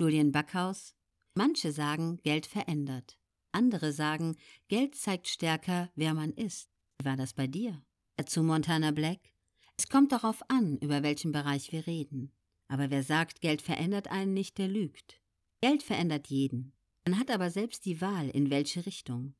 Julian Backhaus Manche sagen, Geld verändert. Andere sagen, Geld zeigt stärker, wer man ist. Wie war das bei dir? Dazu Montana Black. Es kommt darauf an, über welchen Bereich wir reden. Aber wer sagt, Geld verändert einen nicht, der lügt. Geld verändert jeden. Man hat aber selbst die Wahl, in welche Richtung.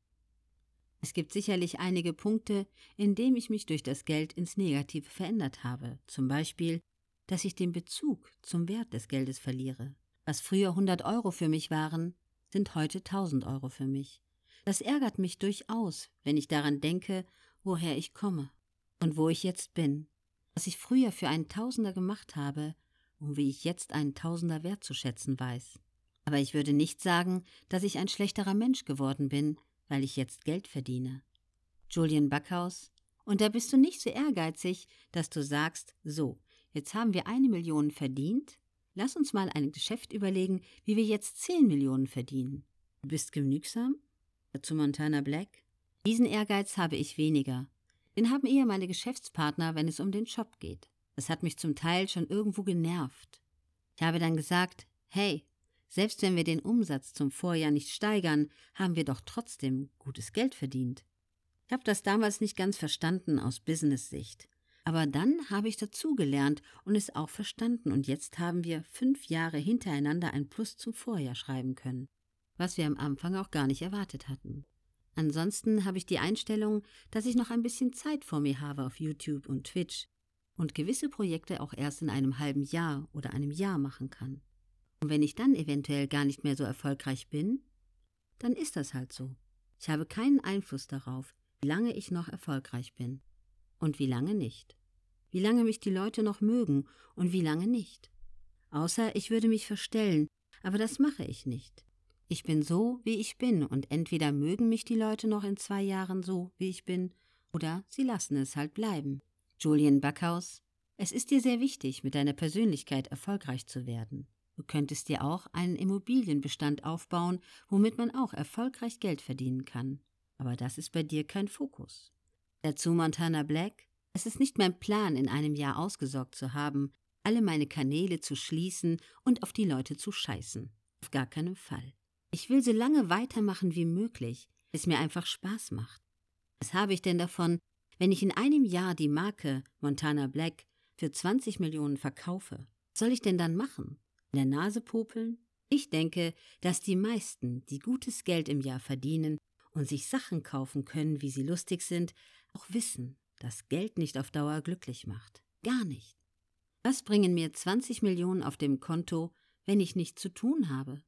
Es gibt sicherlich einige Punkte, in denen ich mich durch das Geld ins Negative verändert habe. Zum Beispiel, dass ich den Bezug zum Wert des Geldes verliere. Was früher 100 Euro für mich waren, sind heute 1000 Euro für mich. Das ärgert mich durchaus, wenn ich daran denke, woher ich komme und wo ich jetzt bin, was ich früher für einen Tausender gemacht habe und wie ich jetzt einen Tausender wertzuschätzen weiß. Aber ich würde nicht sagen, dass ich ein schlechterer Mensch geworden bin, weil ich jetzt Geld verdiene. Julian Backhaus, und da bist du nicht so ehrgeizig, dass du sagst, so, jetzt haben wir eine Million verdient, lass uns mal ein Geschäft überlegen, wie wir jetzt zehn Millionen verdienen. Du bist genügsam? Zu Montana Black? Diesen Ehrgeiz habe ich weniger. Den haben eher meine Geschäftspartner, wenn es um den Job geht. Das hat mich zum Teil schon irgendwo genervt. Ich habe dann gesagt, hey, selbst wenn wir den Umsatz zum Vorjahr nicht steigern, haben wir doch trotzdem gutes Geld verdient. Ich habe das damals nicht ganz verstanden aus Business-Sicht. Aber dann habe ich dazugelernt und es auch verstanden und jetzt haben wir fünf Jahre hintereinander ein Plus zum Vorjahr schreiben können, was wir am Anfang auch gar nicht erwartet hatten. Ansonsten habe ich die Einstellung, dass ich noch ein bisschen Zeit vor mir habe auf YouTube und Twitch und gewisse Projekte auch erst in einem halben Jahr oder einem Jahr machen kann. Und wenn ich dann eventuell gar nicht mehr so erfolgreich bin, dann ist das halt so. Ich habe keinen Einfluss darauf, wie lange ich noch erfolgreich bin und wie lange nicht. Wie lange mich die Leute noch mögen und wie lange nicht. Außer ich würde mich verstellen, aber das mache ich nicht. Ich bin so, wie ich bin, und entweder mögen mich die Leute noch in zwei Jahren so, wie ich bin, oder sie lassen es halt bleiben. Julian Backhaus, es ist dir sehr wichtig, mit deiner Persönlichkeit erfolgreich zu werden. Du könntest dir auch einen Immobilienbestand aufbauen, womit man auch erfolgreich Geld verdienen kann. Aber das ist bei dir kein Fokus. Dazu Montana Black. Es ist nicht mein Plan, in einem Jahr ausgesorgt zu haben, alle meine Kanäle zu schließen und auf die Leute zu scheißen. Auf gar keinen Fall. Ich will so lange weitermachen wie möglich, es mir einfach Spaß macht. Was habe ich denn davon, wenn ich in einem Jahr die Marke Montana Black für 20 Millionen verkaufe? Was soll ich denn dann machen? in der Nase popeln? Ich denke, dass die meisten, die gutes Geld im Jahr verdienen und sich Sachen kaufen können, wie sie lustig sind, auch wissen, dass Geld nicht auf Dauer glücklich macht. Gar nicht. Was bringen mir 20 Millionen auf dem Konto, wenn ich nichts zu tun habe?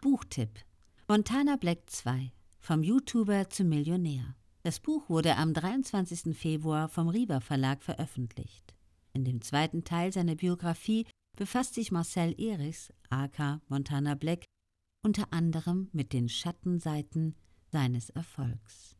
Buchtipp Montana Black 2 Vom YouTuber zum Millionär. Das Buch wurde am 23. Februar vom Riva Verlag veröffentlicht. In dem zweiten Teil seiner Biografie befasst sich Marcel Erichs, aka Montana Black, unter anderem mit den Schattenseiten seines Erfolgs.